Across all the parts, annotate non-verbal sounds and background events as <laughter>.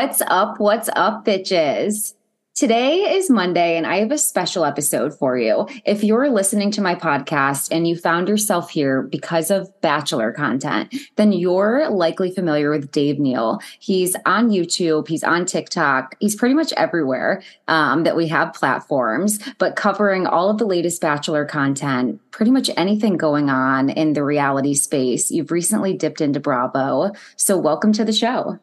What's up? What's up, bitches? Today is Monday, and I have a special episode for you. If you're listening to my podcast and you found yourself here because of Bachelor content, then you're likely familiar with Dave Neal. He's on YouTube, he's on TikTok, he's pretty much everywhere um, that we have platforms, but covering all of the latest Bachelor content, pretty much anything going on in the reality space. You've recently dipped into Bravo. So, welcome to the show.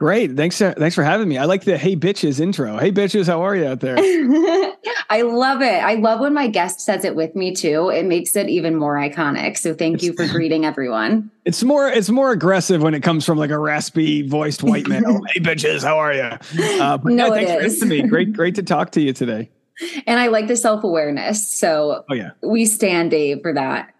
Great. Thanks. Thanks for having me. I like the "Hey bitches" intro. Hey bitches, how are you out there? <laughs> I love it. I love when my guest says it with me too. It makes it even more iconic. So thank you for greeting everyone. It's more. It's more aggressive when it comes from like a raspy voiced white man. hey bitches, how are you? Uh, no, yeah, thanks for me. Great, great to talk to you today. <laughs> And I like the self awareness. So oh yeah, we stand Dave for that.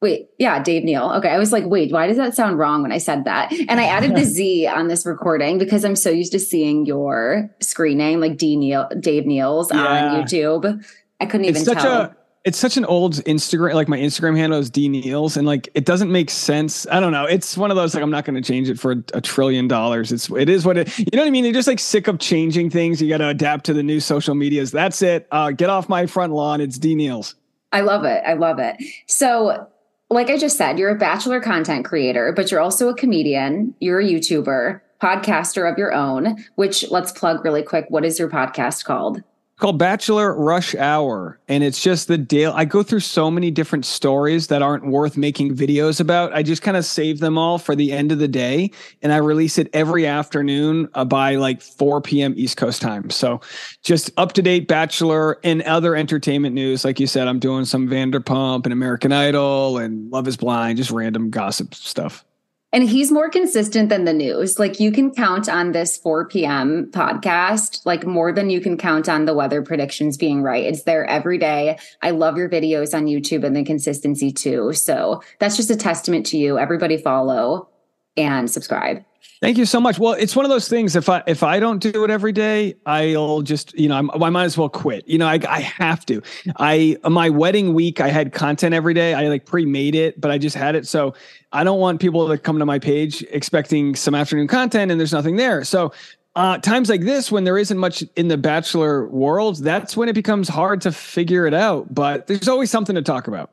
Wait, yeah, Dave Neal. Okay. I was like, wait, why does that sound wrong when I said that? And I added the <laughs> Z on this recording because I'm so used to seeing your screen name, like D Neal, Dave Neal's yeah. on YouTube. I couldn't even it's such tell. A, it's such an old Instagram, like my Instagram handle is D Neals, and like it doesn't make sense. I don't know. It's one of those like I'm not going to change it for a, a, trillion dollars. It's it is what it. You know what I mean? You're just like sick of changing things. You got to adapt to the new social medias. That's it. Uh, get off my front lawn. It's D Neals. I love it. I love it. So like I just said, you're a bachelor content creator, but you're also a comedian, you're a YouTuber, podcaster of your own, which let's plug really quick. What is your podcast called? Called Bachelor Rush Hour. And it's just the daily. I go through so many different stories that aren't worth making videos about. I just kind of save them all for the end of the day. And I release it every afternoon uh, by like 4 p.m. East Coast time. So just up to date Bachelor and other entertainment news. Like you said, I'm doing some Vanderpump and American Idol and Love is Blind, just random gossip stuff. And he's more consistent than the news. Like you can count on this 4 p.m. podcast, like more than you can count on the weather predictions being right. It's there every day. I love your videos on YouTube and the consistency too. So that's just a testament to you. Everybody follow and subscribe. Thank you so much. Well, it's one of those things. If I if I don't do it every day, I'll just you know I'm, i might as well quit. You know, I I have to. I my wedding week, I had content every day. I like pre made it, but I just had it. So I don't want people to come to my page expecting some afternoon content and there's nothing there. So uh, times like this, when there isn't much in the bachelor world, that's when it becomes hard to figure it out. But there's always something to talk about.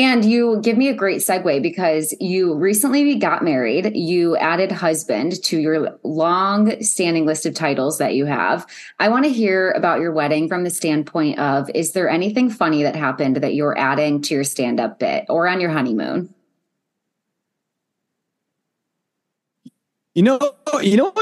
And you give me a great segue because you recently got married. You added husband to your long standing list of titles that you have. I want to hear about your wedding from the standpoint of is there anything funny that happened that you're adding to your stand up bit or on your honeymoon? You know, you know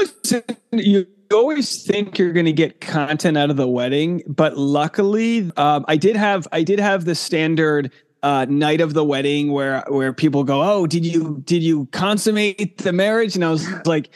you always think you're going to get content out of the wedding, but luckily, um, I did have I did have the standard uh, night of the wedding where where people go, "Oh, did you did you consummate the marriage?" And I was <laughs> like,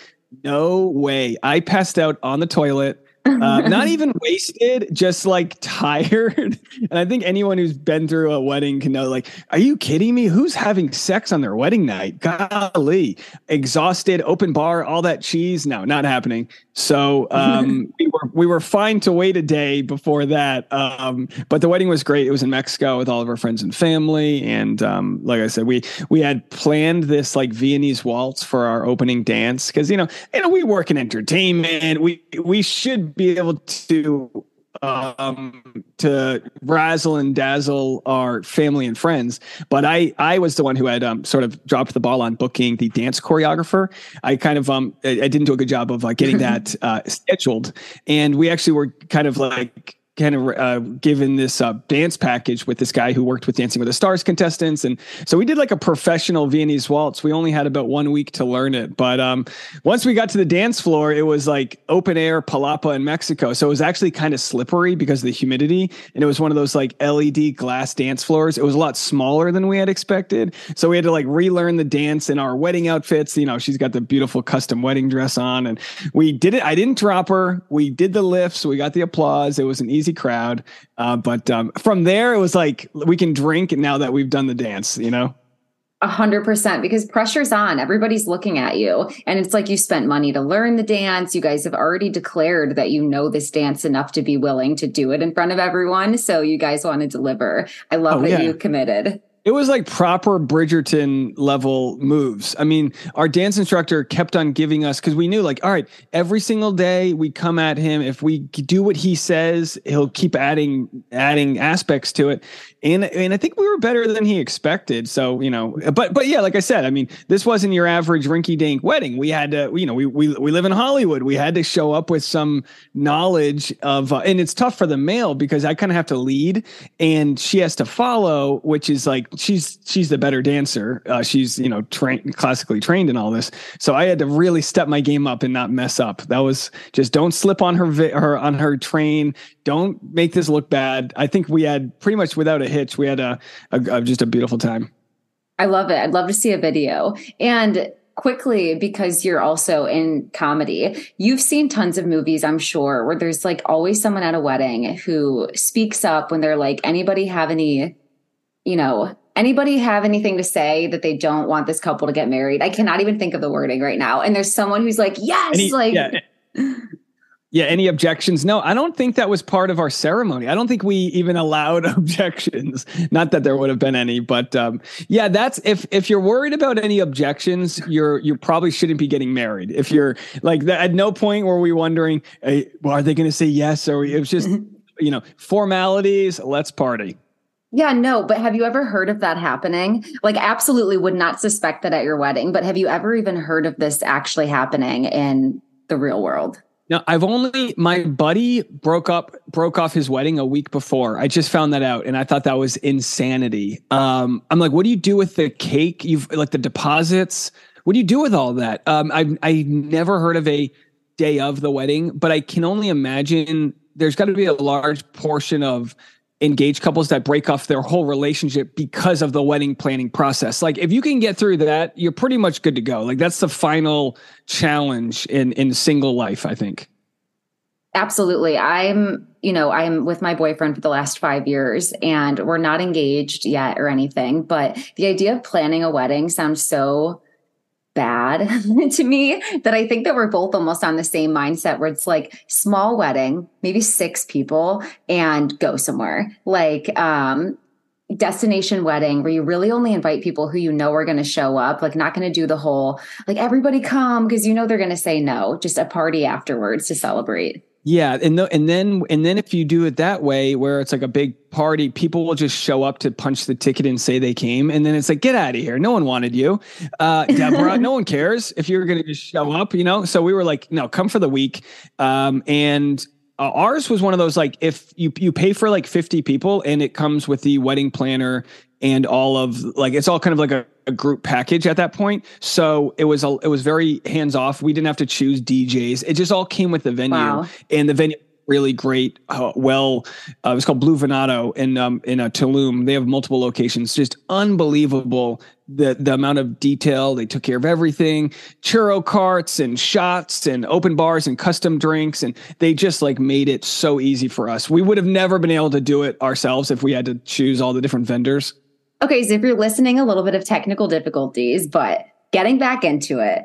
"No way! I passed out on the toilet." Uh, not <laughs> even wasted, just like tired. <laughs> and I think anyone who's been through a wedding can know, like, are you kidding me? Who's having sex on their wedding night? Golly, exhausted, open bar, all that cheese. No, not happening. So um, <laughs> we were we were fine to wait a day before that. Um, but the wedding was great. It was in Mexico with all of our friends and family, and um, like I said, we we had planned this like Viennese waltz for our opening dance because you know you know we work in entertainment. We we should be able to um, to razzle and dazzle our family and friends. But I, I was the one who had um, sort of dropped the ball on booking the dance choreographer. I kind of, um, I, I didn't do a good job of uh, getting <laughs> that uh, scheduled, and we actually were kind of like kind of uh, given this uh, dance package with this guy who worked with Dancing with the Stars contestants, and so we did like a professional Viennese waltz. We only had about one week to learn it, but um, once we got to the dance floor, it was like open air palapa in Mexico, so it was actually kind of slippery because of the humidity, and it was one of those like LED glass dance floors. It was a lot smaller than we had expected, so we had to like relearn the dance in our wedding outfits. You know, she's got the beautiful custom wedding dress on, and we did it. I didn't drop her. We did the lifts. We got the applause. It was an easy easy crowd. Uh, but um, from there, it was like we can drink now that we've done the dance. You know. A hundred percent because pressure's on. Everybody's looking at you. And it's like you spent money to learn the dance. You guys have already declared that you know this dance enough to be willing to do it in front of everyone. So you guys want to deliver. I love oh, that yeah. you committed. It was like proper Bridgerton level moves. I mean, our dance instructor kept on giving us because we knew, like, all right, every single day we come at him. If we do what he says, he'll keep adding adding aspects to it. And and I think we were better than he expected. So you know, but but yeah, like I said, I mean, this wasn't your average rinky dink wedding. We had to, you know, we we we live in Hollywood. We had to show up with some knowledge of, uh, and it's tough for the male because I kind of have to lead, and she has to follow, which is like she's she's the better dancer. Uh, she's you know trained classically trained in all this. So I had to really step my game up and not mess up. That was just don't slip on her vi- her on her train. Don't make this look bad. I think we had pretty much without a hitch. We had a, a, a just a beautiful time. I love it. I'd love to see a video and quickly because you're also in comedy you've seen tons of movies i'm sure where there's like always someone at a wedding who speaks up when they're like anybody have any you know anybody have anything to say that they don't want this couple to get married? I cannot even think of the wording right now. And there's someone who's like, yes, Any, like. Yeah. <laughs> yeah. Any objections? No, I don't think that was part of our ceremony. I don't think we even allowed <laughs> objections. Not that there would have been any, but um, yeah, that's if if you're worried about any objections, you're you probably shouldn't be getting married. If you're like at no point were we wondering, hey, well, are they going to say yes? Or it was just you know formalities. Let's party. Yeah, no, but have you ever heard of that happening? Like, absolutely would not suspect that at your wedding, but have you ever even heard of this actually happening in the real world? No, I've only my buddy broke up broke off his wedding a week before. I just found that out and I thought that was insanity. Um, I'm like, what do you do with the cake? You've like the deposits. What do you do with all that? Um, I I never heard of a day of the wedding, but I can only imagine there's got to be a large portion of engaged couples that break off their whole relationship because of the wedding planning process. Like if you can get through that, you're pretty much good to go. Like that's the final challenge in in single life, I think. Absolutely. I'm, you know, I'm with my boyfriend for the last 5 years and we're not engaged yet or anything, but the idea of planning a wedding sounds so bad <laughs> to me that I think that we're both almost on the same mindset where it's like small wedding, maybe six people and go somewhere. Like um destination wedding where you really only invite people who you know are going to show up, like not going to do the whole like everybody come because you know they're going to say no, just a party afterwards to celebrate. Yeah, and the, and then and then if you do it that way, where it's like a big party, people will just show up to punch the ticket and say they came, and then it's like, get out of here! No one wanted you, uh, Deborah. <laughs> no one cares if you're going to just show up, you know. So we were like, no, come for the week, um, and uh, ours was one of those like if you you pay for like 50 people and it comes with the wedding planner and all of like it's all kind of like a, a group package at that point. So it was a, it was very hands off. We didn't have to choose DJs. It just all came with the venue, wow. and the venue really great. Uh, well, uh, it was called Blue Venado in um, in uh, Tulum. They have multiple locations. Just unbelievable the the amount of detail. They took care of everything. Churro carts and shots and open bars and custom drinks, and they just like made it so easy for us. We would have never been able to do it ourselves if we had to choose all the different vendors. Okay, so if you're listening, a little bit of technical difficulties, but getting back into it,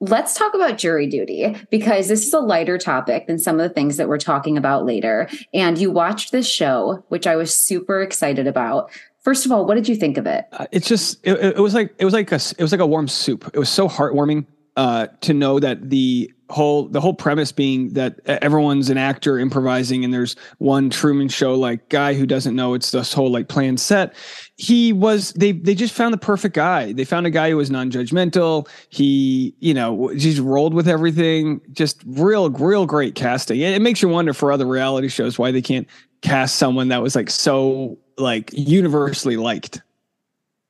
let's talk about jury duty because this is a lighter topic than some of the things that we're talking about later. And you watched this show, which I was super excited about. First of all, what did you think of it? Uh, it's just it, it, was like it was like a it was like a warm soup. It was so heartwarming uh, to know that the whole the whole premise being that everyone's an actor improvising and there's one Truman show like guy who doesn't know it's this whole like planned set. He was they they just found the perfect guy. They found a guy who was non-judgmental. He, you know, just rolled with everything. Just real real great casting. It, it makes you wonder for other reality shows why they can't cast someone that was like so like universally liked.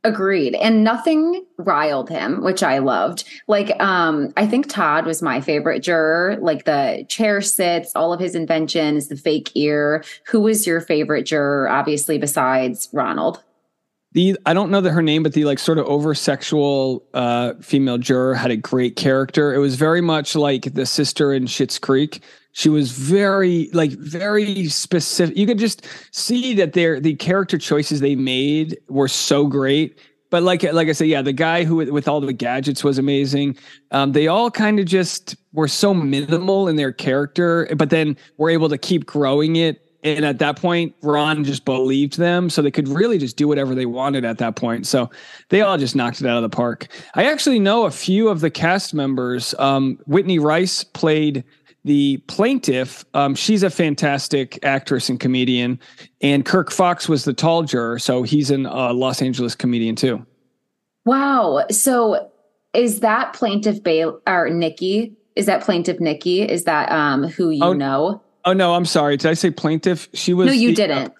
Agreed. And nothing riled him, which I loved. Like, um, I think Todd was my favorite juror. Like the chair sits, all of his inventions, the fake ear. Who was your favorite juror, obviously, besides Ronald? The I don't know that her name, but the like sort of over sexual uh female juror had a great character. It was very much like the sister in Schitt's Creek. She was very like very specific. You could just see that their the character choices they made were so great. But like like I said, yeah, the guy who with all the gadgets was amazing. Um, they all kind of just were so minimal in their character, but then were able to keep growing it and at that point, Ron just believed them, so they could really just do whatever they wanted at that point. So they all just knocked it out of the park. I actually know a few of the cast members. Um, Whitney Rice played the plaintiff. Um, she's a fantastic actress and comedian, and Kirk Fox was the tall juror, so he's a uh, Los Angeles comedian too. Wow. So is that plaintiff Bail or Nikki? Is that plaintiff Nikki? Is that um who you oh, know? Oh no, I'm sorry. Did I say plaintiff? She was No, you the, didn't. Uh,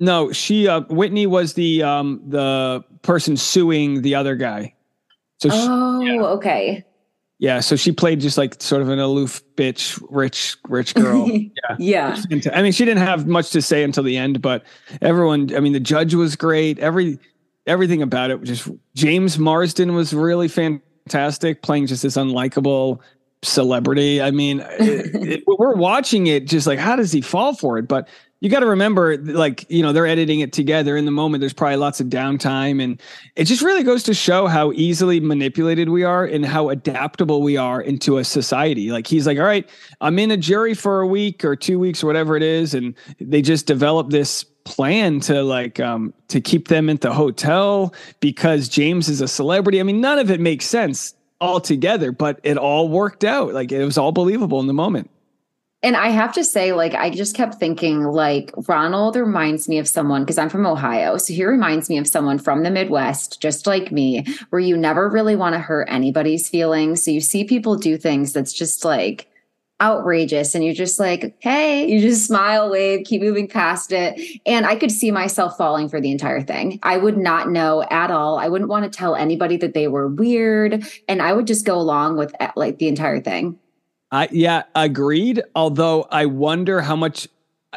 no, she uh Whitney was the um the person suing the other guy. So Oh, she, yeah. okay. Yeah, so she played just like sort of an aloof bitch, rich, rich girl. <laughs> Yeah. yeah. I mean, she didn't have much to say until the end, but everyone, I mean, the judge was great. Every everything about it just James Marsden was really fantastic, playing just this unlikable celebrity. I mean, it, it, we're watching it just like, how does he fall for it? But you got to remember, like, you know, they're editing it together in the moment. There's probably lots of downtime. And it just really goes to show how easily manipulated we are and how adaptable we are into a society. Like, he's like, all right, I'm in a jury for a week or two weeks or whatever it is. And they just develop this plan to like um to keep them at the hotel because James is a celebrity. I mean, none of it makes sense altogether, but it all worked out. Like it was all believable in the moment. And I have to say, like, I just kept thinking, like, Ronald reminds me of someone because I'm from Ohio. So he reminds me of someone from the Midwest, just like me, where you never really want to hurt anybody's feelings. So you see people do things that's just like outrageous and you're just like, hey, you just smile, wave, keep moving past it. And I could see myself falling for the entire thing. I would not know at all. I wouldn't want to tell anybody that they were weird. And I would just go along with eh, like the entire thing. I yeah, agreed. Although I wonder how much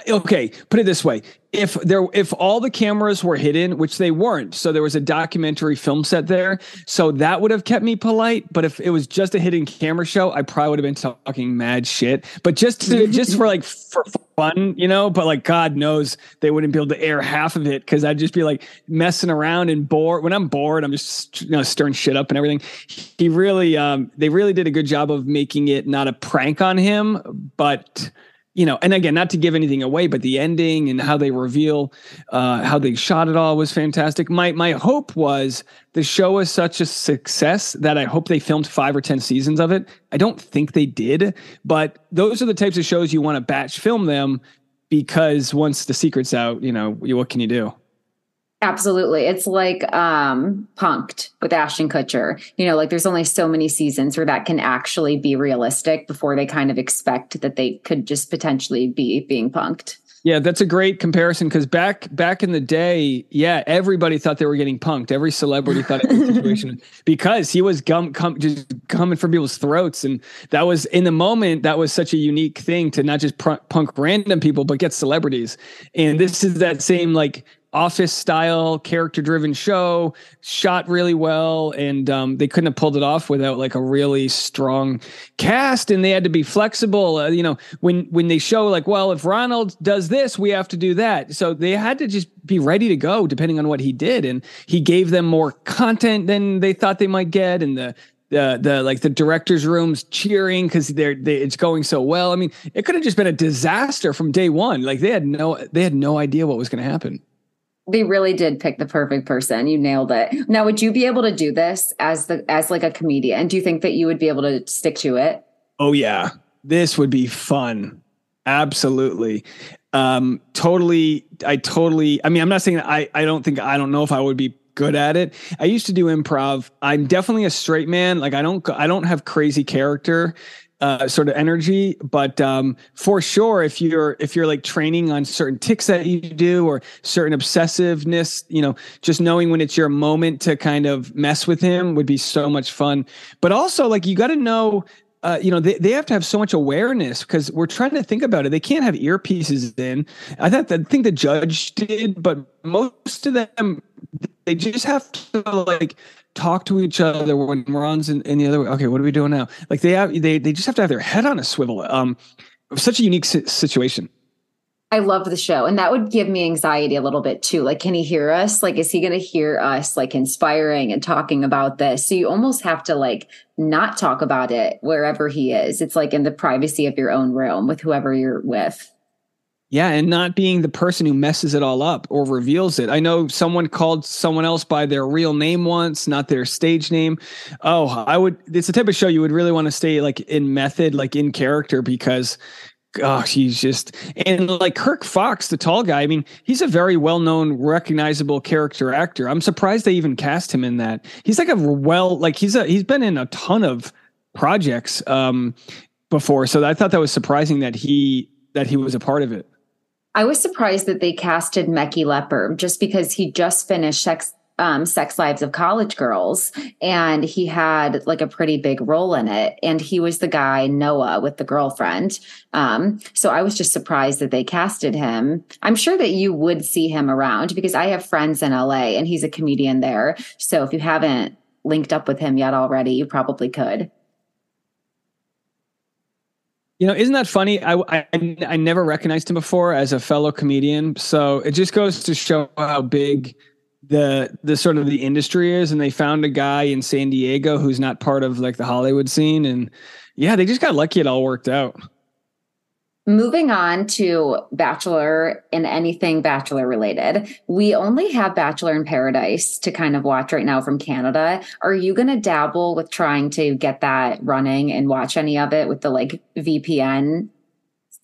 okay, put it this way. If there if all the cameras were hidden, which they weren't, so there was a documentary film set there, so that would have kept me polite. But if it was just a hidden camera show, I probably would have been talking mad shit. But just to, just for like for fun, you know, but like God knows they wouldn't be able to air half of it because I'd just be like messing around and bored. When I'm bored, I'm just you know stirring shit up and everything. He really um they really did a good job of making it not a prank on him, but you know, and again, not to give anything away, but the ending and how they reveal uh, how they shot it all was fantastic. My my hope was the show was such a success that I hope they filmed five or ten seasons of it. I don't think they did, but those are the types of shows you want to batch film them because once the secret's out, you know, what can you do? Absolutely. It's like um punked with Ashton Kutcher. You know, like there's only so many seasons where that can actually be realistic before they kind of expect that they could just potentially be being punked. Yeah, that's a great comparison because back back in the day, yeah, everybody thought they were getting punked. Every celebrity thought it was a situation <laughs> because he was gum com, just coming from people's throats, and that was in the moment. That was such a unique thing to not just pr- punk random people, but get celebrities. And this is that same like office style character driven show shot really well and um, they couldn't have pulled it off without like a really strong cast and they had to be flexible uh, you know when when they show like well if ronald does this we have to do that. So they had to just be ready to go depending on what he did and he gave them more content than they thought they might get and the the the like the directors rooms cheering because they're they, it's going so well. I mean it could have just been a disaster from day one. Like they had no they had no idea what was going to happen they really did pick the perfect person. You nailed it. Now, would you be able to do this as the as like a comedian? Do you think that you would be able to stick to it? Oh yeah. This would be fun. Absolutely. Um totally I totally I mean I'm not saying I I don't think I don't know if I would be good at it. I used to do improv. I'm definitely a straight man. Like I don't I don't have crazy character uh, sort of energy. But um, for sure, if you're if you're like training on certain ticks that you do or certain obsessiveness, you know, just knowing when it's your moment to kind of mess with him would be so much fun. But also, like you got to know. Uh, you know they, they have to have so much awareness because we're trying to think about it they can't have earpieces in i thought i think the judge did but most of them they just have to like talk to each other when Ron's in, in the other way. Okay, what are we doing now? Like they have, they they just have to have their head on a swivel. Um, such a unique situation. I love the show, and that would give me anxiety a little bit too. Like, can he hear us? Like, is he going to hear us? Like, inspiring and talking about this. So you almost have to like not talk about it wherever he is. It's like in the privacy of your own room with whoever you're with. Yeah, and not being the person who messes it all up or reveals it. I know someone called someone else by their real name once, not their stage name. Oh, I would it's the type of show you would really want to stay like in method, like in character because gosh, he's just and like Kirk Fox, the tall guy. I mean, he's a very well-known, recognizable character actor. I'm surprised they even cast him in that. He's like a well, like he's a he's been in a ton of projects um before, so I thought that was surprising that he that he was a part of it. I was surprised that they casted Mekki Leeper just because he just finished Sex, um, Sex Lives of College Girls and he had like a pretty big role in it. And he was the guy, Noah, with the girlfriend. Um, so I was just surprised that they casted him. I'm sure that you would see him around because I have friends in LA and he's a comedian there. So if you haven't linked up with him yet already, you probably could. You know, isn't that funny? I, I I never recognized him before as a fellow comedian. So it just goes to show how big the the sort of the industry is. And they found a guy in San Diego who's not part of like the Hollywood scene, and yeah, they just got lucky. It all worked out. Moving on to Bachelor and anything Bachelor related, we only have Bachelor in Paradise to kind of watch right now from Canada. Are you going to dabble with trying to get that running and watch any of it with the like VPN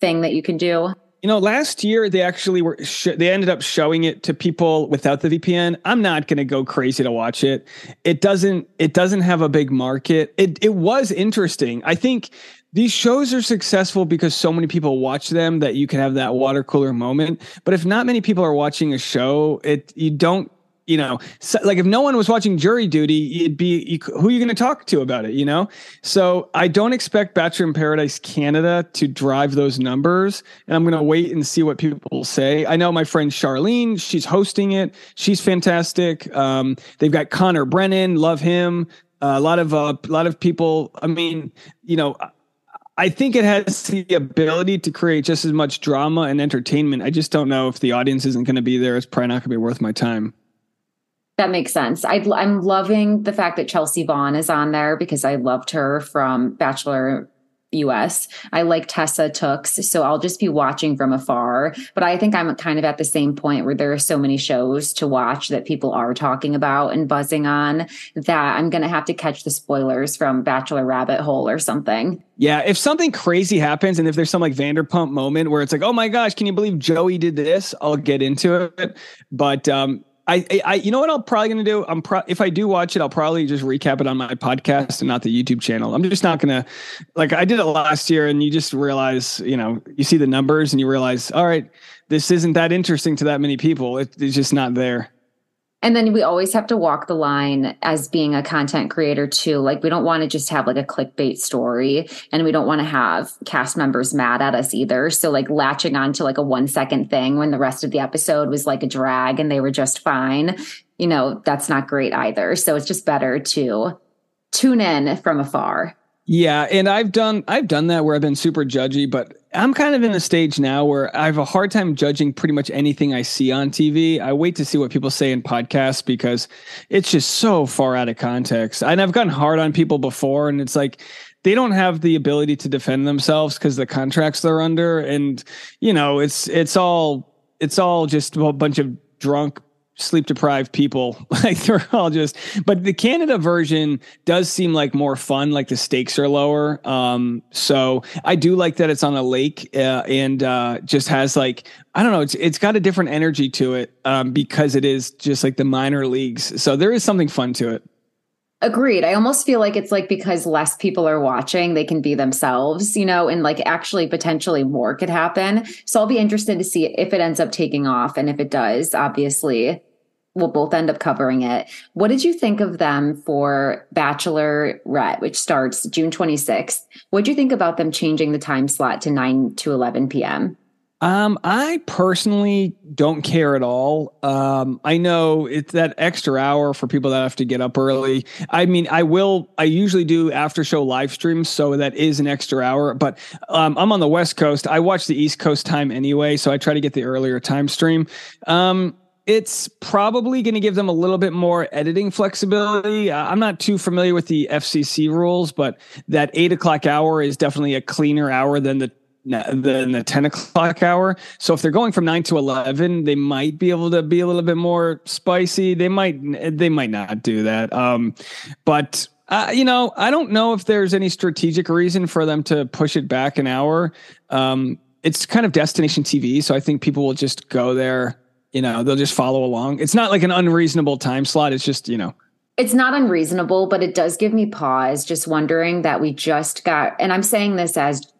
thing that you can do? You know, last year they actually were sh- they ended up showing it to people without the VPN. I'm not going to go crazy to watch it. It doesn't it doesn't have a big market. It it was interesting. I think these shows are successful because so many people watch them that you can have that water cooler moment. But if not many people are watching a show, it you don't you know so, like if no one was watching jury duty you'd be you, who are you going to talk to about it you know? So i don't expect bachelor in paradise canada to drive those numbers and i'm going to wait and see what people say. I know my friend charlene she's hosting it. She's fantastic. Um, they've got connor brennan love him. Uh, a lot of uh, a lot of people i mean you know I think it has the ability to create just as much drama and entertainment. I just don't know if the audience isn't going to be there. It's probably not going to be worth my time. That makes sense. i am loving the fact that Chelsea Vaughn is on there because I loved her from Bachelor US. I like Tessa Tookes, so I'll just be watching from afar. But I think I'm kind of at the same point where there are so many shows to watch that people are talking about and buzzing on that I'm going to have to catch the spoilers from Bachelor Rabbit Hole or something. Yeah, if something crazy happens and if there's some like Vanderpump moment where it's like, "Oh my gosh, can you believe Joey did this?" I'll get into it. But um I, I, you know what I'm probably going to do? I'm pro- if I do watch it, I'll probably just recap it on my podcast and not the YouTube channel. I'm just not going to, like I did it last year, and you just realize, you know, you see the numbers and you realize, all right, this isn't that interesting to that many people. It, it's just not there. And then we always have to walk the line as being a content creator too. Like we don't want to just have like a clickbait story and we don't want to have cast members mad at us either. So like latching on to like a one second thing when the rest of the episode was like a drag and they were just fine, you know, that's not great either. So it's just better to tune in from afar. Yeah, and I've done I've done that where I've been super judgy, but I'm kind of in a stage now where I have a hard time judging pretty much anything I see on TV. I wait to see what people say in podcasts because it's just so far out of context. And I've gotten hard on people before, and it's like they don't have the ability to defend themselves because the contracts they're under, and you know, it's it's all it's all just a bunch of drunk sleep deprived people. <laughs> Like they're all just, but the Canada version does seem like more fun. Like the stakes are lower. Um, so I do like that it's on a lake uh, and uh, just has like I don't know. It's it's got a different energy to it um, because it is just like the minor leagues. So there is something fun to it. Agreed. I almost feel like it's like because less people are watching, they can be themselves, you know, and like actually potentially more could happen. So I'll be interested to see if it ends up taking off. And if it does, obviously, we'll both end up covering it. What did you think of them for Bachelorette, which starts June 26th? What did you think about them changing the time slot to 9 to 11 p.m.? Um, I personally don't care at all. Um, I know it's that extra hour for people that have to get up early. I mean, I will, I usually do after show live streams, so that is an extra hour, but um, I'm on the West Coast. I watch the East Coast time anyway, so I try to get the earlier time stream. Um, it's probably going to give them a little bit more editing flexibility. Uh, I'm not too familiar with the FCC rules, but that eight o'clock hour is definitely a cleaner hour than the the, the 10 o'clock hour. So if they're going from nine to 11, they might be able to be a little bit more spicy. They might, they might not do that. Um, but uh, you know, I don't know if there's any strategic reason for them to push it back an hour. Um, it's kind of destination TV. So I think people will just go there, you know, they'll just follow along. It's not like an unreasonable time slot. It's just, you know, it's not unreasonable, but it does give me pause just wondering that we just got, and I'm saying this as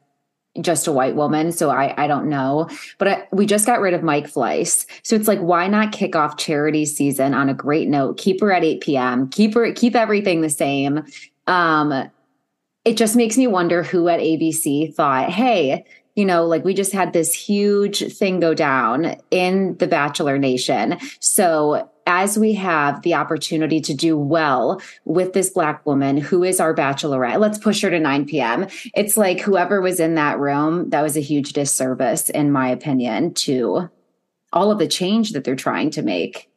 just a white woman, so I I don't know, but I, we just got rid of Mike Fleiss, so it's like why not kick off charity season on a great note? Keep her at 8 p.m. Keep her keep everything the same. Um, it just makes me wonder who at ABC thought, hey, you know, like we just had this huge thing go down in the Bachelor Nation. So as we have the opportunity to do well with this black woman who is our bachelorette, let's push her to 9 p.m. It's like whoever was in that room, that was a huge disservice, in my opinion, to all of the change that they're trying to make.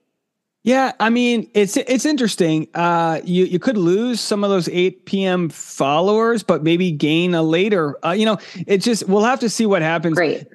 Yeah, I mean it's it's interesting. Uh, you you could lose some of those 8 p.m. followers, but maybe gain a later. Uh, you know, it's just we'll have to see what happens. Great.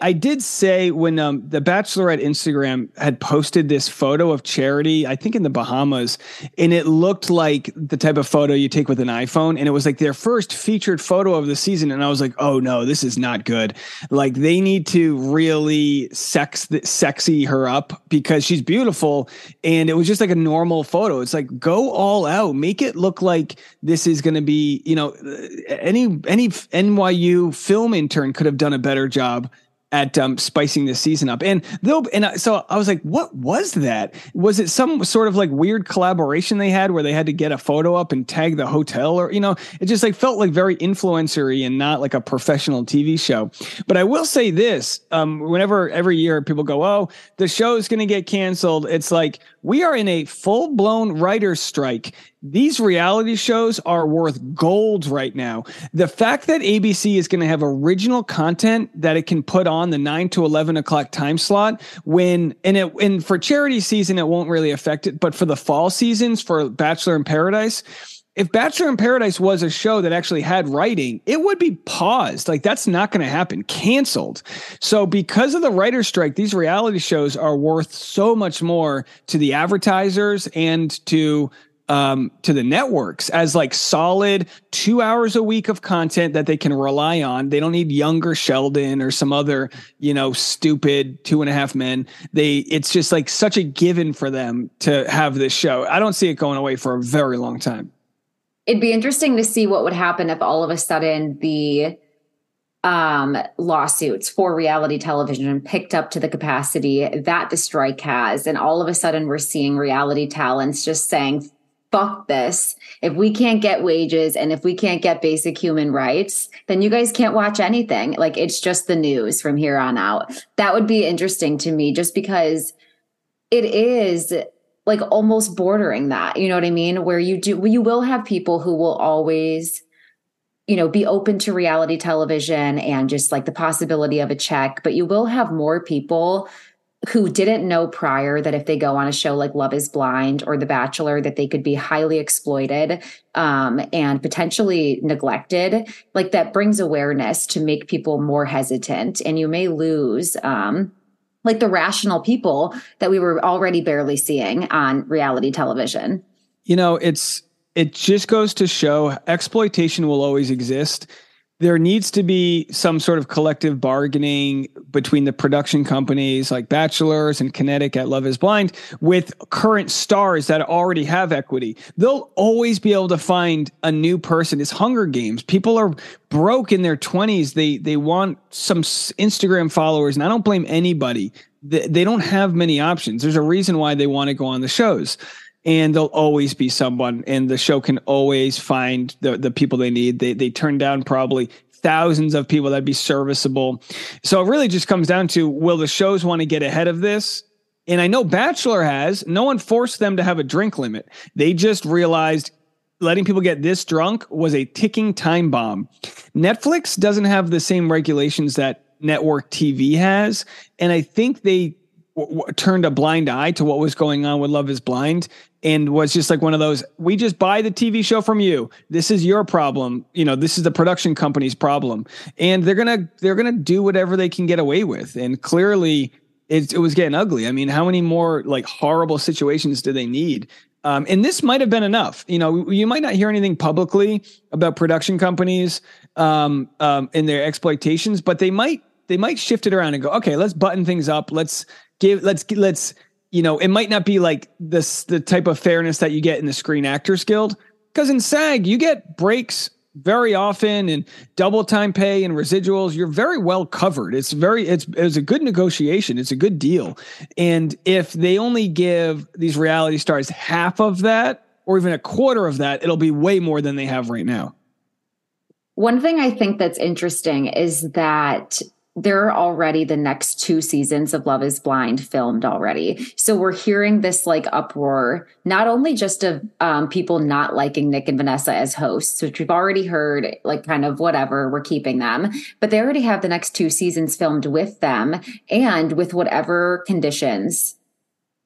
I did say when um, the Bachelorette Instagram had posted this photo of Charity, I think in the Bahamas, and it looked like the type of photo you take with an iPhone, and it was like their first featured photo of the season, and I was like, oh no, this is not good. Like they need to really sex sexy her up because she's beautiful and it was just like a normal photo. It's like go all out, make it look like this is going to be, you know, uh, any any NYU film intern could have done a better job at um, spicing the season up. And they'll and so I was like, what was that? Was it some sort of like weird collaboration they had where they had to get a photo up and tag the hotel or you know, it just like felt like very influencery and not like a professional TV show. But I will say this, um, whenever every year people go, "Oh, the show is going to get canceled." It's like we are in a full-blown writer's strike these reality shows are worth gold right now. The fact that ABC is going to have original content that it can put on the nine to eleven o'clock time slot when and it and for charity season it won't really affect it, but for the fall seasons for Bachelor in Paradise, if Bachelor in Paradise was a show that actually had writing, it would be paused. Like that's not going to happen, canceled. So because of the writer strike, these reality shows are worth so much more to the advertisers and to um, to the networks as like solid two hours a week of content that they can rely on. They don't need younger Sheldon or some other, you know, stupid two and a half men. They, it's just like such a given for them to have this show. I don't see it going away for a very long time. It'd be interesting to see what would happen if all of a sudden the um, lawsuits for reality television picked up to the capacity that the strike has. And all of a sudden, we're seeing reality talents just saying, fuck this. If we can't get wages and if we can't get basic human rights, then you guys can't watch anything. Like it's just the news from here on out. That would be interesting to me just because it is like almost bordering that, you know what I mean? Where you do, you will have people who will always, you know, be open to reality television and just like the possibility of a check, but you will have more people who didn't know prior that if they go on a show like Love is Blind or The Bachelor, that they could be highly exploited um, and potentially neglected, like that brings awareness to make people more hesitant. And you may lose um, like the rational people that we were already barely seeing on reality television. You know, it's it just goes to show exploitation will always exist there needs to be some sort of collective bargaining between the production companies like Bachelors and Kinetic at Love is Blind with current stars that already have equity. They'll always be able to find a new person. It's Hunger Games. People are broke in their 20s. They they want some Instagram followers and I don't blame anybody. They, they don't have many options. There's a reason why they want to go on the shows and there'll always be someone and the show can always find the the people they need. They they turn down probably thousands of people that'd be serviceable. So it really just comes down to will the shows want to get ahead of this? And i know bachelor has. No one forced them to have a drink limit. They just realized letting people get this drunk was a ticking time bomb. Netflix doesn't have the same regulations that network tv has and i think they w- turned a blind eye to what was going on with Love Is Blind and was just like one of those. We just buy the TV show from you. This is your problem. You know, this is the production company's problem, and they're gonna they're gonna do whatever they can get away with. And clearly, it, it was getting ugly. I mean, how many more like horrible situations do they need? Um, and this might have been enough. You know, you might not hear anything publicly about production companies um, um, and their exploitations, but they might they might shift it around and go, okay, let's button things up. Let's give let's let's you know, it might not be like this the type of fairness that you get in the Screen Actors Guild because in SAG you get breaks very often and double time pay and residuals. You're very well covered. It's very it's it's a good negotiation. It's a good deal. And if they only give these reality stars half of that or even a quarter of that it'll be way more than they have right now. One thing i think that's interesting is that there are already the next two seasons of Love is Blind filmed already. So we're hearing this like uproar, not only just of um, people not liking Nick and Vanessa as hosts, which we've already heard, like kind of whatever, we're keeping them, but they already have the next two seasons filmed with them and with whatever conditions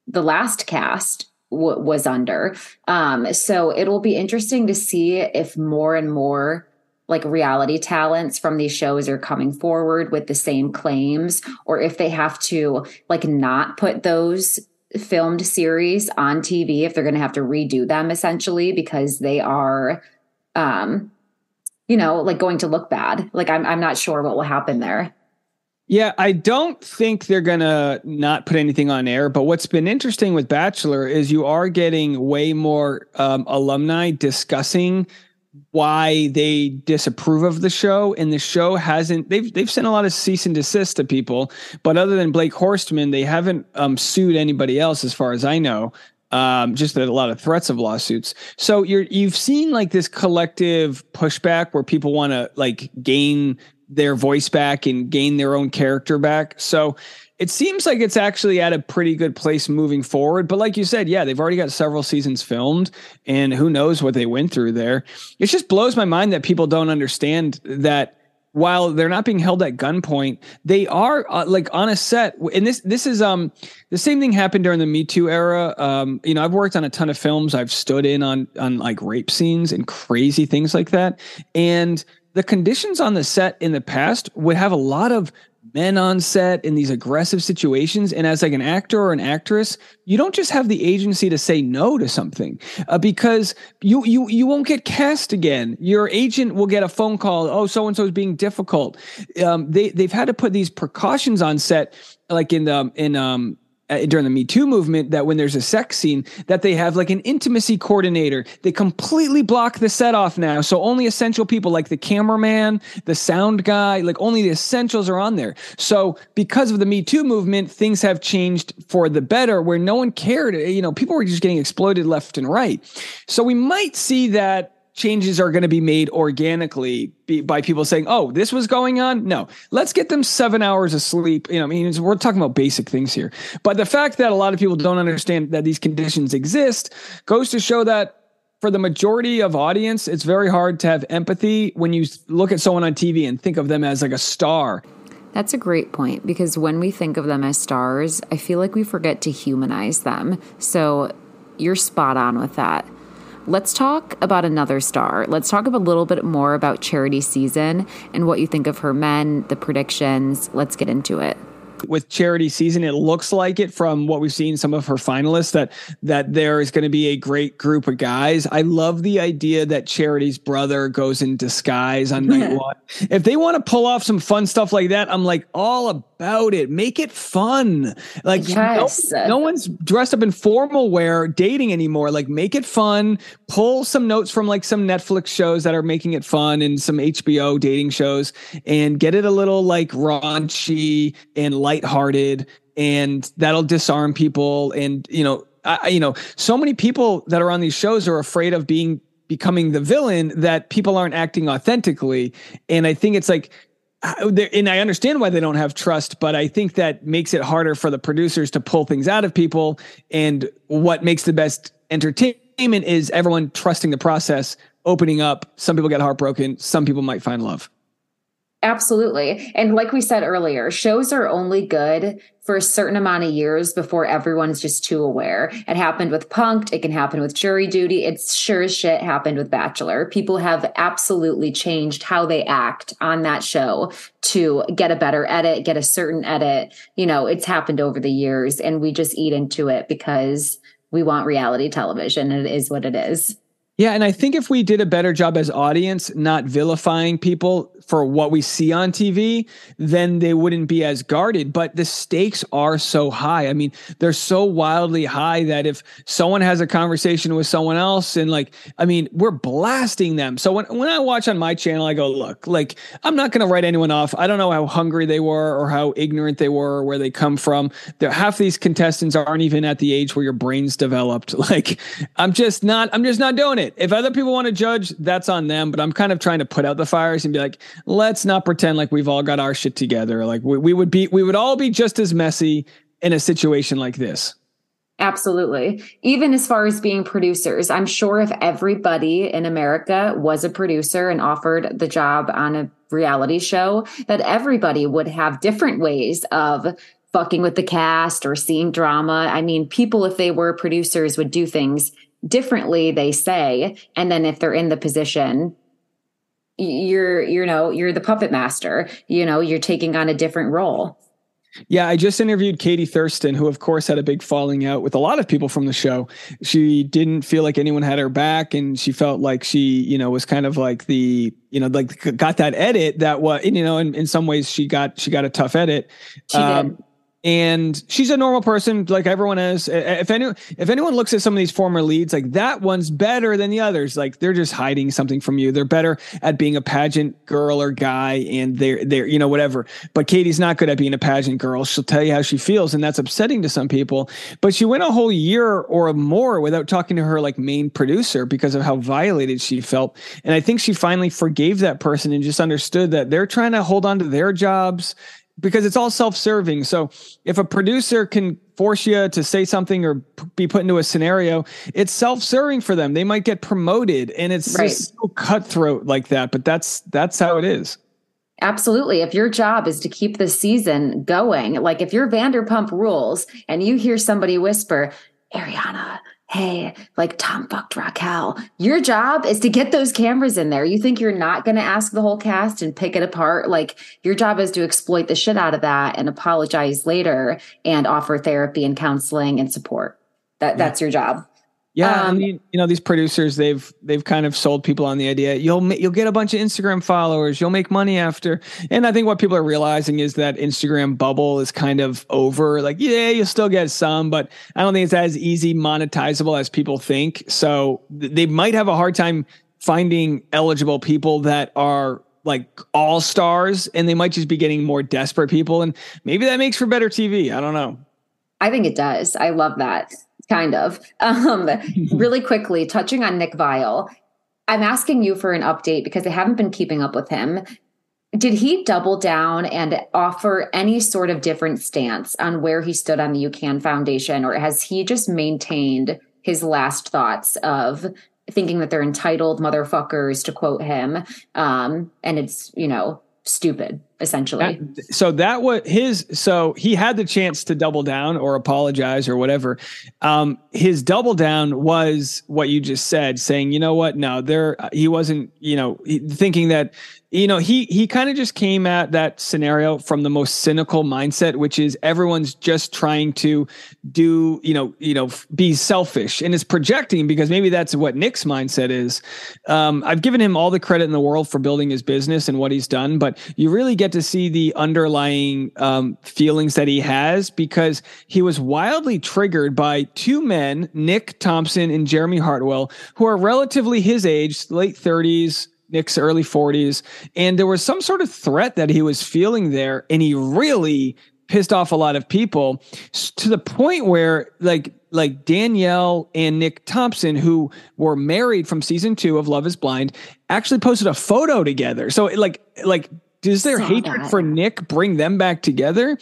the last cast w- was under. Um, so it'll be interesting to see if more and more like reality talents from these shows are coming forward with the same claims or if they have to like not put those filmed series on TV if they're going to have to redo them essentially because they are um you know like going to look bad like I'm I'm not sure what will happen there yeah, I don't think they're going to not put anything on air. But what's been interesting with Bachelor is you are getting way more um, alumni discussing why they disapprove of the show and the show hasn't they've they've sent a lot of cease and desist to people but other than Blake Horstman they haven't um, sued anybody else as far as I know. Um, just a lot of threats of lawsuits. So you're you've seen like this collective pushback where people want to like gain their voice back and gain their own character back. So it seems like it's actually at a pretty good place moving forward. But like you said, yeah, they've already got several seasons filmed, and who knows what they went through there. It just blows my mind that people don't understand that while they're not being held at gunpoint, they are uh, like on a set. And this this is um the same thing happened during the Me Too era. Um, you know, I've worked on a ton of films. I've stood in on on like rape scenes and crazy things like that, and the conditions on the set in the past would have a lot of men on set in these aggressive situations and as like an actor or an actress you don't just have the agency to say no to something uh, because you you you won't get cast again. Your agent will get a phone call oh so and so is being difficult. Um, they they've had to put these precautions on set like in the in um uh, during the Me Too movement that when there's a sex scene, that they have like an intimacy coordinator. They completely block the set off now. So only essential people like the cameraman, the sound guy, like only the essentials are on there. So because of the Me Too movement, things have changed for the better where no one cared. You know, people were just getting exploited left and right. So we might see that changes are going to be made organically by people saying, "Oh, this was going on." No, let's get them seven hours of sleep. You know, I mean, we're talking about basic things here. But the fact that a lot of people don't understand that these conditions exist goes to show that for the majority of audience, it's very hard to have empathy when you look at someone on TV and think of them as like a star. That's a great point because when we think of them as stars, I feel like we forget to humanize them. So you're spot on with that. Let's talk about another star. Let's talk a little bit more about Charity Season and what you think of her men, the predictions. Let's get into it with charity season it looks like it from what we've seen some of her finalists that that there is going to be a great group of guys. I love the idea that charity's brother goes in disguise on night <laughs> one. If they want to pull off some fun stuff like that i'm like all about it. Make it fun. Like yes. no, no one's dressed up in formal wear dating anymore. Like make it fun. Pull some notes from like some netflix shows that are making it fun and some hbo dating shows and get it a little like raunchy and like lighthearted and that'll disarm people and you know I, you know so many people that are on these shows are afraid of being becoming the villain that people aren't acting authentically and i think it's like and I understand why they don't have trust, but I think that makes it harder for the producers to pull things out of people. And what makes the best entertainment is everyone trusting the process, opening up. Some people get heartbroken. Some people might find love. Absolutely. And like we said earlier, shows are only good for a certain amount of years before everyone's just too aware. It happened with Punked. It can happen with Jury Duty. It's sure as shit happened with Bachelor. People have absolutely changed how they act on that show to get a better edit, get a certain edit. You know, it's happened over the years and we just eat into it because we want reality television. And it is what it is. Yeah, and I think if we did a better job as audience not vilifying people for what we see on TV, then they wouldn't be as guarded, but the stakes are so high. I mean, they're so wildly high that if someone has a conversation with someone else and like I mean, we're blasting them. So when when I watch on my channel, I go, "Look, like I'm not going to write anyone off. I don't know how hungry they were or how ignorant they were or where they come from. They're, half these contestants aren't even at the age where your brain's developed. <laughs> Like I'm just not I'm just not doing it it. If other people want to judge, that's on them. But I'm kind of trying to put out the fires and be like, let's not pretend like we've all got our shit together. Like we, we would be, we would all be just as messy in a situation like this. Absolutely. Even as far as being producers, I'm sure if everybody in America was a producer and offered the job on a reality show, that everybody would have different ways of fucking with the cast or seeing drama. I mean, people, if they were producers, would do things differently they say and then if they're in the position you're you know you're the puppet master you know you're taking on a different role yeah, I just interviewed Katie Thurston, who, of course, had a big falling out with a lot of people from the show. She didn't feel like anyone had her back, and she felt like she, you know, was kind of like the, you know, like got that edit that was, you know, in, in some ways she got she got a tough edit. She um, did and she's a normal person like everyone is. If any if anyone looks at some of these former leads like that one's better than the others. Like they're just hiding something from you. They're better at being a pageant girl or guy and they're they're you know whatever. But katie's not good at being a pageant girl. She'll tell you how she feels and that's upsetting to some people. But she went a whole year or more without talking to her like main producer because of how violated she felt. And i think she finally forgave that person and just understood that they're trying to hold on to their jobs because it's all self-serving. So if a producer can force you to say something or p- be put into a scenario, it's self-serving for them. They might get promoted and it's right. so cutthroat like that, but that's that's how it is. Absolutely. If your job is to keep the season going, like if you're Vanderpump Rules and you hear somebody whisper, Ariana, hey, like Tom fucked Raquel. Your job is to get those cameras in there. You think you're not going to ask the whole cast and pick it apart? Like your job is to exploit the shit out of that and apologize later and offer therapy and counseling and support. That that's your job. Yeah, um, I mean, you know, these producers they've they've kind of sold people on the idea you'll you'll get a bunch of Instagram followers, you'll make money after. And I think what people are realizing is that Instagram bubble is kind of over. Like, yeah, you'll still get some, but I don't think it's as easy monetizable as people think. So they might have a hard time finding eligible people that are like all stars and they might just be getting more desperate people and maybe that makes for better TV. I don't know. I think it does. I love that kind of. Um, <laughs> really quickly, touching on Nick Viall, I'm asking you for an update because I haven't been keeping up with him. Did he double down and offer any sort of different stance on where he stood on the UCAN Foundation, or has he just maintained his last thoughts of thinking that they're entitled motherfuckers, to quote him? Um, and it's, you know, stupid essentially. That, so that was his. So he had the chance to double down or apologize or whatever. Um, his double down was what you just said, saying, you know what? No, there. He wasn't. You know, thinking that you know he he kind of just came at that scenario from the most cynical mindset which is everyone's just trying to do you know you know be selfish and is projecting because maybe that's what nick's mindset is um, i've given him all the credit in the world for building his business and what he's done but you really get to see the underlying um, feelings that he has because he was wildly triggered by two men nick thompson and jeremy hartwell who are relatively his age late 30s Nick's early 40s. And there was some sort of threat that he was feeling there. And he really pissed off a lot of people to the point where like like Danielle and Nick Thompson, who were married from season two of Love is Blind, actually posted a photo together. So like like does their hatred that. for Nick bring them back together?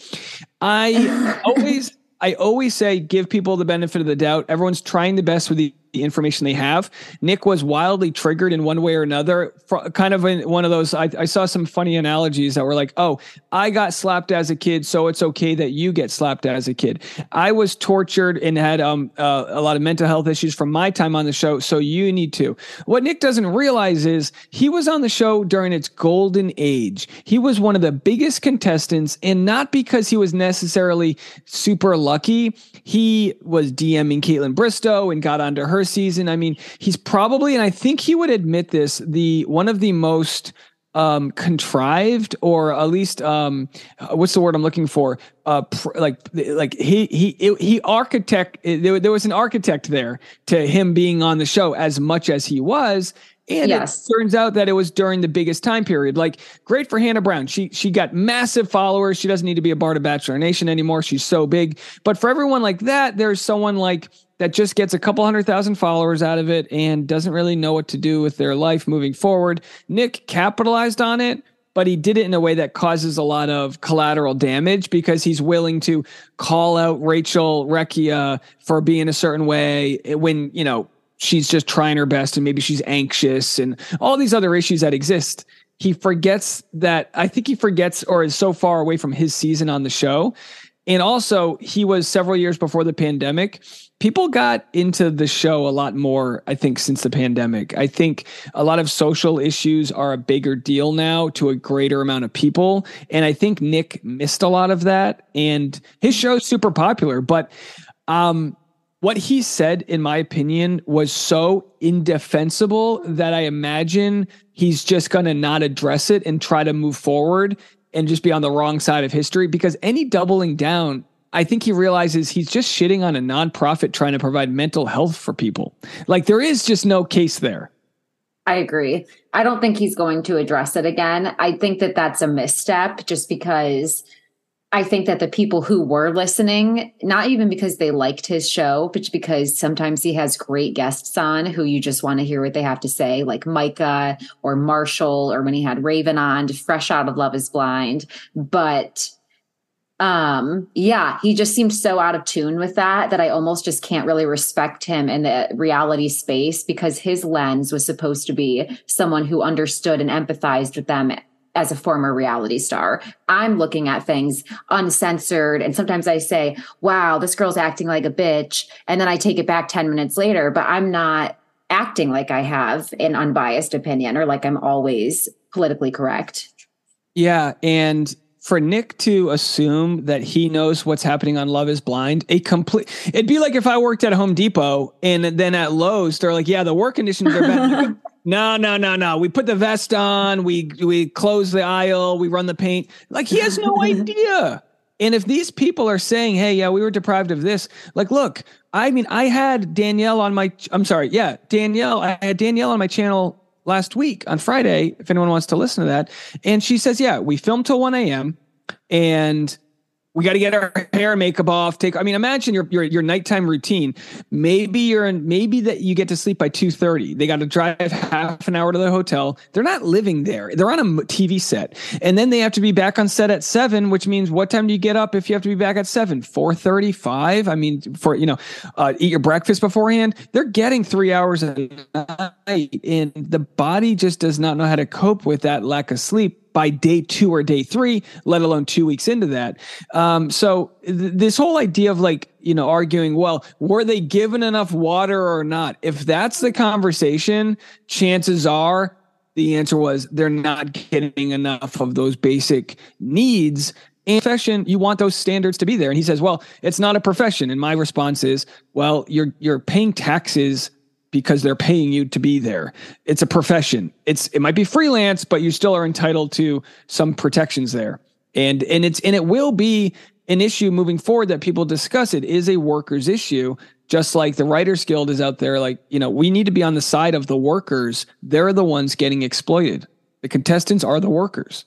I <laughs> always I always say give people the benefit of the doubt. Everyone's trying the best with information they have. Nick was wildly triggered in one way or another. Kind of in one of those. I, I saw some funny analogies that were like, "Oh, I got slapped as a kid, so it's okay that you get slapped as a kid. I was tortured and had um uh, a lot of mental health issues from my time on the show, so you need to." What Nick doesn't realize is he was on the show during its golden age. He was one of the biggest contestants, and not because he was necessarily super lucky. He was DMing Kaitlyn Bristowe and got onto her season. I mean, he's probably, and I think he would admit this, the one of the most um contrived or at least um what's the word i'm looking for uh pr- like like he he he architect there, there was an architect there to him being on the show as much as he was and yes. it turns out that it was during the biggest time period. Like, great for Hannah Brown. She she got massive followers. She doesn't need to be a part of Bachelor Nation anymore. She's so big. But for everyone like that, there's someone like that just gets a couple hundred thousand followers out of it and doesn't really know what to do with their life moving forward. Nick capitalized on it, but he did it in a way that causes a lot of collateral damage because he's willing to call out Rachel Recchia for being a certain way when, you know, she's just trying her best and maybe she's anxious and all these other issues that exist. He forgets that I think he forgets or is so far away from his season on the show. And also, he was several years before the pandemic. People got into the show a lot more, I think, since the pandemic. I think a lot of social issues are a bigger deal now to a greater amount of people. And I think Nick missed a lot of that. And his show is super popular. But um, what he said, in my opinion, was so indefensible that I imagine he's just going to not address it and try to move forward and just be on the wrong side of history because any doubling down, I think he realizes he's just shitting on a nonprofit trying to provide mental health for people. Like there is just no case there. I agree. I don't think he's going to address it again. I think that that's a misstep just because I think that the people who were listening, not even because they liked his show, but because sometimes he has great guests on who you just want to hear what they have to say, like Micah or Marshall, or when he had Raven on, fresh out of Love is Blind. But um yeah he just seemed so out of tune with that that i almost just can't really respect him in the reality space because his lens was supposed to be someone who understood and empathized with them as a former reality star. I'm looking at things uncensored. And sometimes I say, wow, this girl's acting like a bitch. And then I take it back 10 minutes later, but I'm not acting like I have an unbiased opinion or like I'm always politically correct. Yeah. And for Nick to assume that he knows what's happening on Love is Blind, a complete it'd be like if I worked at Home Depot and then at Lowe's, they're like, yeah, the work conditions are bad. <laughs> No, no, no, no. We put the vest on, we we close the aisle, we run the paint. Like he has no <laughs> idea. And if these people are saying, "Hey, yeah, we were deprived of this," like, look, I mean, I had Danielle on my. I'm sorry, yeah, Danielle. I had Danielle on my channel last week on Friday. If anyone wants to listen to that, and she says, "Yeah, we filmed till 1 a.m. and we got to get our hair and makeup off. Take, I mean, imagine your your your nighttime routine. Maybe you're in, maybe that you get to sleep by two thirty. They got to drive half an hour to the hotel. They're not living there. They're on a TV set, and then they have to be back on set at seven. Which means, what time do you get up if you have to be back at seven? Four thirty, five. I mean, for you know, uh, eat your breakfast beforehand. They're getting three hours a night, and the body just does not know how to cope with that lack of sleep by day two or day three, let alone two weeks into that. Um, so th- this whole idea of like, you know, arguing, well, were they given enough water or not? If that's the conversation, chances are the answer was they're not getting enough of those basic needs. Profession, you want those standards to be there. And he says, well, it's not a profession. And my response is, well, you're you're paying taxes because they're paying you to be there. It's a profession. It's it might be freelance, but you still are entitled to some protections there. And and it's and it will be an issue moving forward that people discuss. It is a workers issue, just like the Writers Guild is out there. Like you know, we need to be on the side of the workers. They're the ones getting exploited. The contestants are the workers.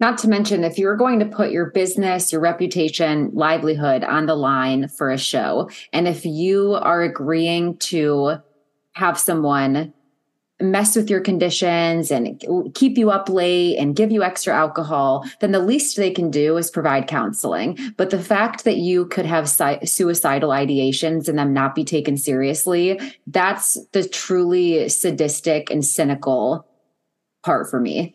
Not to mention, if you're going to put your business, your reputation, livelihood on the line for a show, and if you are agreeing to have someone mess with your conditions and keep you up late and give you extra alcohol, then the least they can do is provide counseling. But the fact that you could have suicidal ideations and them not be taken seriously, that's the truly sadistic and cynical part for me.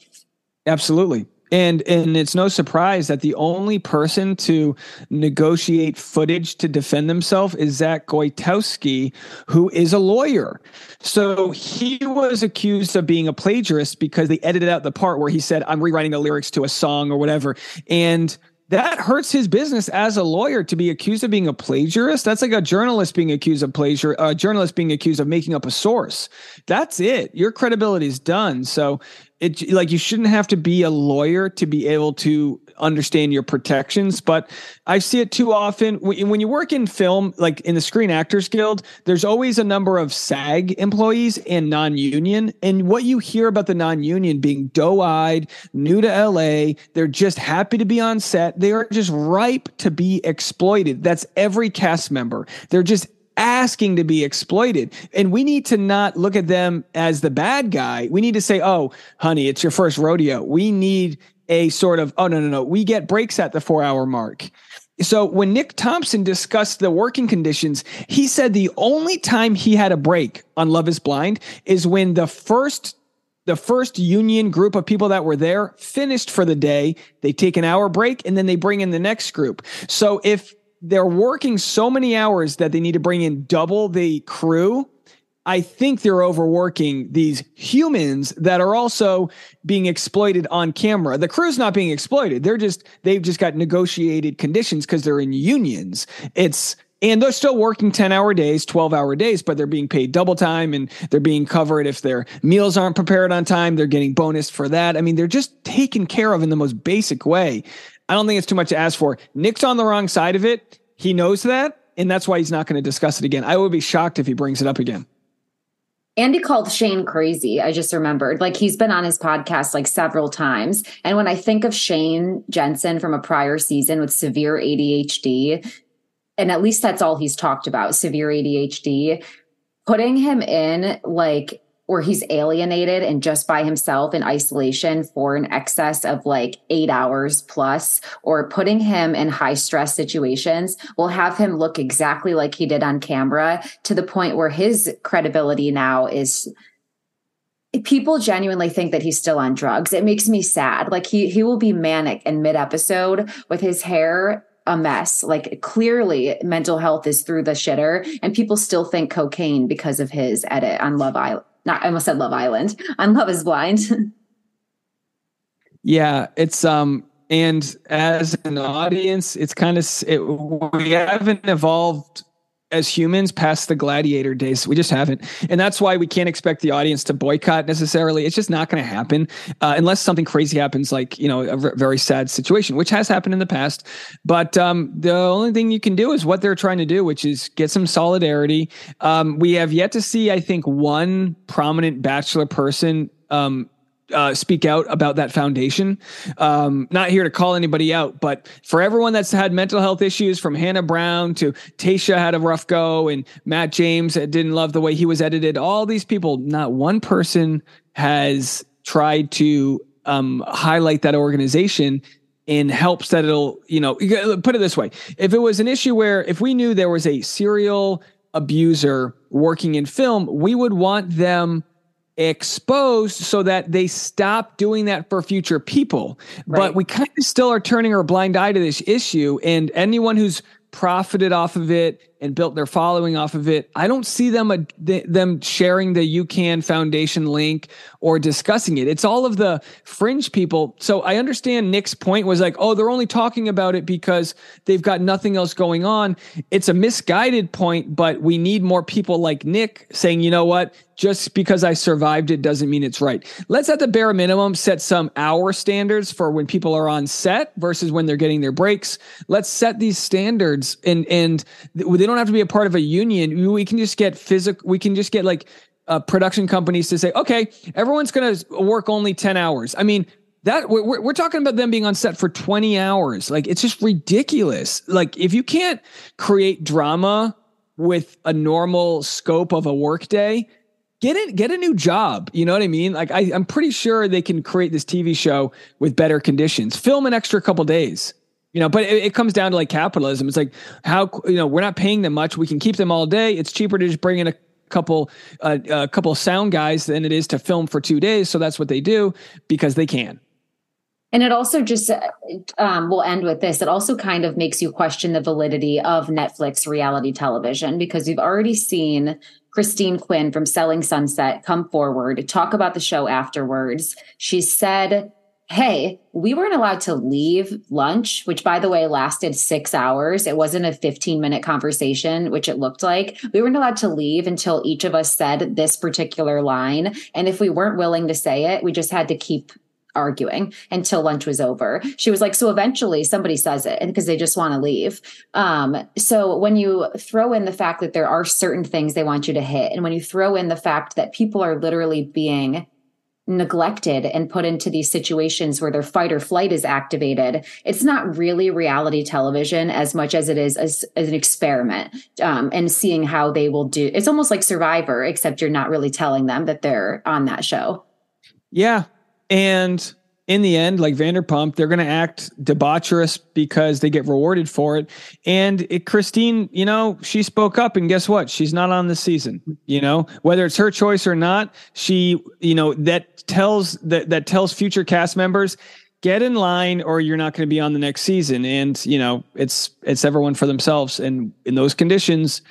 Absolutely. And and it's no surprise that the only person to negotiate footage to defend themselves is Zack Goytowski, who is a lawyer. So he was accused of being a plagiarist because they edited out the part where he said, I'm rewriting the lyrics to a song or whatever. And that hurts his business as a lawyer to be accused of being a plagiarist. That's like a journalist being accused of plagiar, a journalist being accused of making up a source. That's it. Your credibility is done. So it like you shouldn't have to be a lawyer to be able to understand your protections but i see it too often. When you work in film like in the screen actors guild there's always a number of sag employees and non-union and what you hear about the non-union being doe-eyed new to la they're just happy to be on set they are just ripe to be exploited. That's every cast member. They're just asking to be exploited. And we need to not look at them as the bad guy. We need to say, oh, honey, it's your first rodeo. We need a sort of, oh, no, no, no. We get breaks at the four hour mark. So when Nick Thompson discussed the working conditions, he said the only time he had a break on Love is Blind is when the first the first union group of people that were there finished for the day. They take an hour break and then they bring in the next group. So if they're working so many hours that they need to bring in double the crew. I think they're overworking these humans that are also being exploited on camera. The crew's not being exploited. They're just they've just got negotiated conditions because they're in unions. It's and they're still working 10 hour days, 12 hour days, but they're being paid double time and they're being covered. If their meals aren't prepared on time, they're getting bonus for that. I mean, they're just taken care of in the most basic way. I don't think it's too much to ask for. Nick's on the wrong side of it. He knows that, and that's why he's not going to discuss it again. I would be shocked if he brings it up again. Andy called Shayne crazy. I just remembered. Like he's been on his podcast like several times. And when I think of Shayne Jansen from a prior season with severe ADHD, and at least that's all he's talked about severe ADHD, putting him in like where he's alienated and just by himself in isolation for an excess of like eight hours plus, or putting him in high stress situations will have him look exactly like he did on camera to the point where his credibility now is people genuinely think that he's still on drugs. It makes me sad. Like he he will be manic in mid episode with his hair a mess. Like clearly mental health is through the shitter and people still think cocaine because of his edit on Love Island not I almost said Love Island on Love is Blind. <laughs> yeah, it's um and as an audience, it's kind of it, we haven't evolved as humans past the gladiator days. We just haven't. And that's why we can't expect the audience to boycott necessarily. It's just not going to happen uh, unless something crazy happens, like, you know, a v- very sad situation, which has happened in the past. But um, the only thing you can do is what they're trying to do, which is get some solidarity. Um, we have yet to see, I think, one prominent bachelor person um, uh, speak out about that foundation. Um, not here to call anybody out, but for everyone that's had mental health issues, from Hannah Brown to Tasha had a rough go, and Matt James didn't love the way he was edited. All these people, not one person has tried to um, highlight that organization and helps that it'll, you know, put it this way: if it was an issue where if we knew there was a serial abuser working in film, we would want them exposed so that they stop doing that for future people. Right. But we kind of still are turning our blind eye to this issue. And anyone who's profited off of it and built their following off of it. I don't see them uh, them sharing the UCAN Foundation link or discussing it. It's all of the fringe people. So I understand Nick's point was like, oh, they're only talking about it because they've got nothing else going on. It's a misguided point, but we need more people like Nick saying, you know what, just because I survived it doesn't mean it's right. Let's at the bare minimum set some hour standards for when people are on set versus when they're getting their breaks. Let's set these standards and and they don't have to be a part of a union. We can just get physical. We can just get like uh, production companies to say, okay, everyone's going to work only ten hours. I mean, that we're, we're talking about them being on set for 20 hours like it's just ridiculous like if you can't create drama with a normal scope of a workday get it get a new job you know what i mean? Like I, i'm pretty sure they can create this tv show with better conditions. Film an extra couple days you know but it, it, comes down to like capitalism. It's like how you know we're not paying them much. We can keep them all day. It's cheaper to just bring in a couple uh, a couple sound guys than it is to film for two days. So that's what they do because they can. And it also just, um, we'll end with this. It also kind of makes you question the validity of Netflix reality television because we've already seen Christine Quinn from Selling Sunset come forward, talk about the show afterwards. She said, Hey, we weren't allowed to leave lunch, which by the way lasted six hours. It wasn't a 15 minute conversation, which it looked like. We weren't allowed to leave until each of us said this particular line. And if we weren't willing to say it, we just had to keep arguing until lunch was over. She was like, so eventually somebody says it because they just want to leave. Um, so when you throw in the fact that there are certain things they want you to hit, and when you throw in the fact that people are literally being neglected and put into these situations where their fight or flight is activated it's not really reality television as much as it is as, as an experiment um, and seeing how they will do it's almost like survivor except you're not really telling them that they're on that show yeah and in the end, like Vanderpump, they're going to act debaucherous because they get rewarded for it. And it, Christine, you know, she spoke up, and guess what? She's not on the season. You know, whether it's her choice or not, she, you know, that tells that that tells future cast members get in line or you're not going to be on the next season and you know it's it's everyone for themselves and in those conditions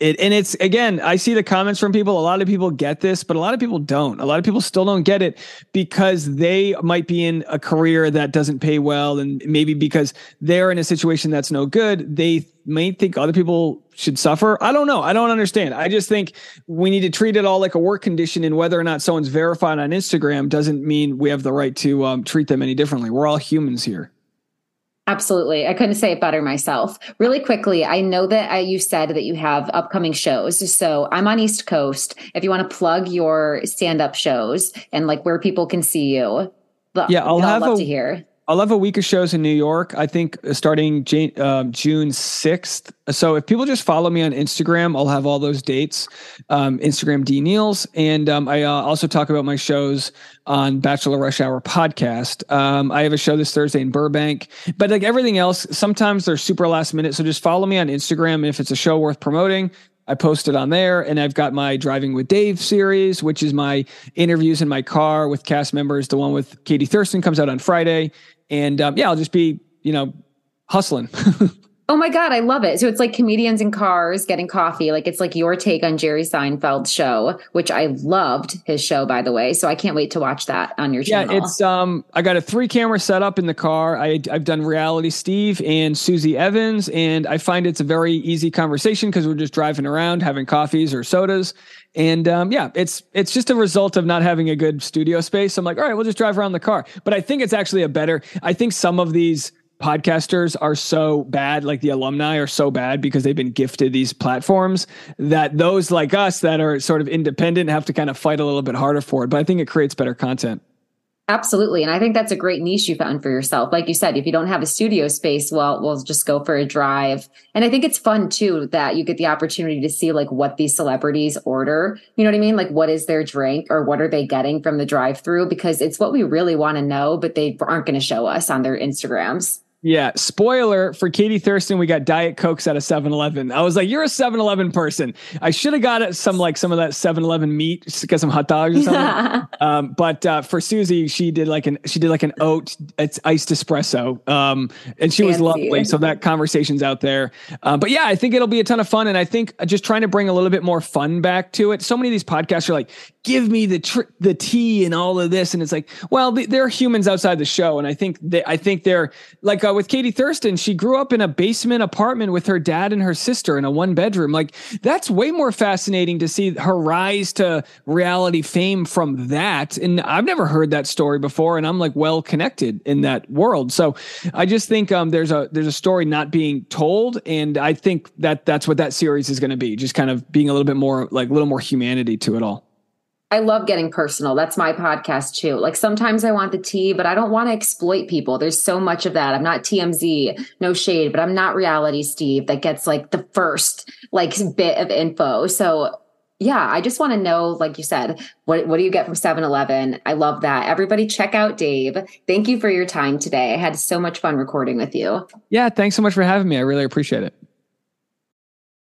it, and it's again, I see the comments from people. A lot of people get this, but a lot of people don't. A lot of people still don't get it because they might be in a career that doesn't pay well, and maybe because they're in a situation that's no good, they may think other people should suffer. I don't know. I don't understand. I just think we need to treat it all like a work condition, and whether or not someone's verified on Instagram doesn't mean we have the right to um, treat them any differently. We're all humans here. Absolutely. I couldn't say it better myself. Really quickly, I know that I, you said that you have upcoming shows. So I'm on East Coast. If you want to plug your stand up shows and like where people can see you, yeah, I'll have love a, to hear. I'll have a week of shows in New York. I think uh, starting June, um, June sixth. So if people just follow me on Instagram, I'll have all those dates. Um, Instagram D Neals, and um, I uh, also talk about my shows on Bachelor Rush Hour podcast. Um, I have a show this Thursday in Burbank, but like everything else, sometimes they're super last minute. So just follow me on Instagram. If it's a show worth promoting, I post it on there. And I've got my Driving with Dave series, which is my interviews in my car with cast members. The one with Katie Thurston comes out on Friday. And um, yeah, I'll just be, you know, hustling. <laughs> Oh my God, I love it. So it's like comedians in cars getting coffee. Like it's like your take on Jerry Seinfeld's show, which I loved his show, by the way. So I can't wait to watch that on your channel. Yeah, it's um I got a three camera setup in the car. I I've done reality Steve and Susie Evans, and I find it's a very easy conversation because we're just driving around having coffees or sodas. And um, yeah, it's it's just a result of not having a good studio space. I'm like, all right, we'll just drive around the car. But I think it's actually a better. I think some of these podcasters are so bad, like the alumni are so bad because they've been gifted these platforms that those like us that are sort of independent have to kind of fight a little bit harder for it. But I think it creates better content. Absolutely. And I think that's a great niche you found for yourself. Like you said, if you don't have a studio space, well, we'll just go for a drive. And I think it's fun too that you get the opportunity to see like what these celebrities order. You know what I mean? Like what is their drink or what are they getting from the drive through? Because it's what we really want to know, but they aren't going to show us on their Instagrams. Yeah. Spoiler for Katie Thurston, we got Diet Cokes at a 7 Eleven. I was like, you're a 7 Eleven person. I should have got some like some of that 7 Eleven meat, get some hot dogs or something. <laughs> um, but uh, for Susie, she did like an she did like an oat, it's iced espresso. Um, and she Fancy. was lovely. So that conversation's out there. Uh, but yeah, I think it'll be a ton of fun. And I think just trying to bring a little bit more fun back to it. So many of these podcasts are like, give me the tr- the tea and all of this. And it's like, well, they're humans outside the show. And I think they, I think they're like, uh, with Katie Thurston, she grew up in a basement apartment with her dad and her sister in a one bedroom. Like that's way more fascinating to see her rise to reality fame from that. And I've never heard that story before, and I'm like well connected in that world. So I just think um, there's a there's a story not being told, and I think that that's what that series is going to be. Just kind of being a little bit more like a little more humanity to it all. I love getting personal. That's my podcast too. Like sometimes I want the tea, but I don't want to exploit people. There's so much of that. I'm not TMZ, no shade, but I'm not reality Steve that gets like the first like bit of info. So yeah, I just want to know, like you said, what, what do you get from 7 Eleven? I love that. Everybody, check out Dave. Thank you for your time today. I had so much fun recording with you. Yeah, thanks so much for having me. I really appreciate it.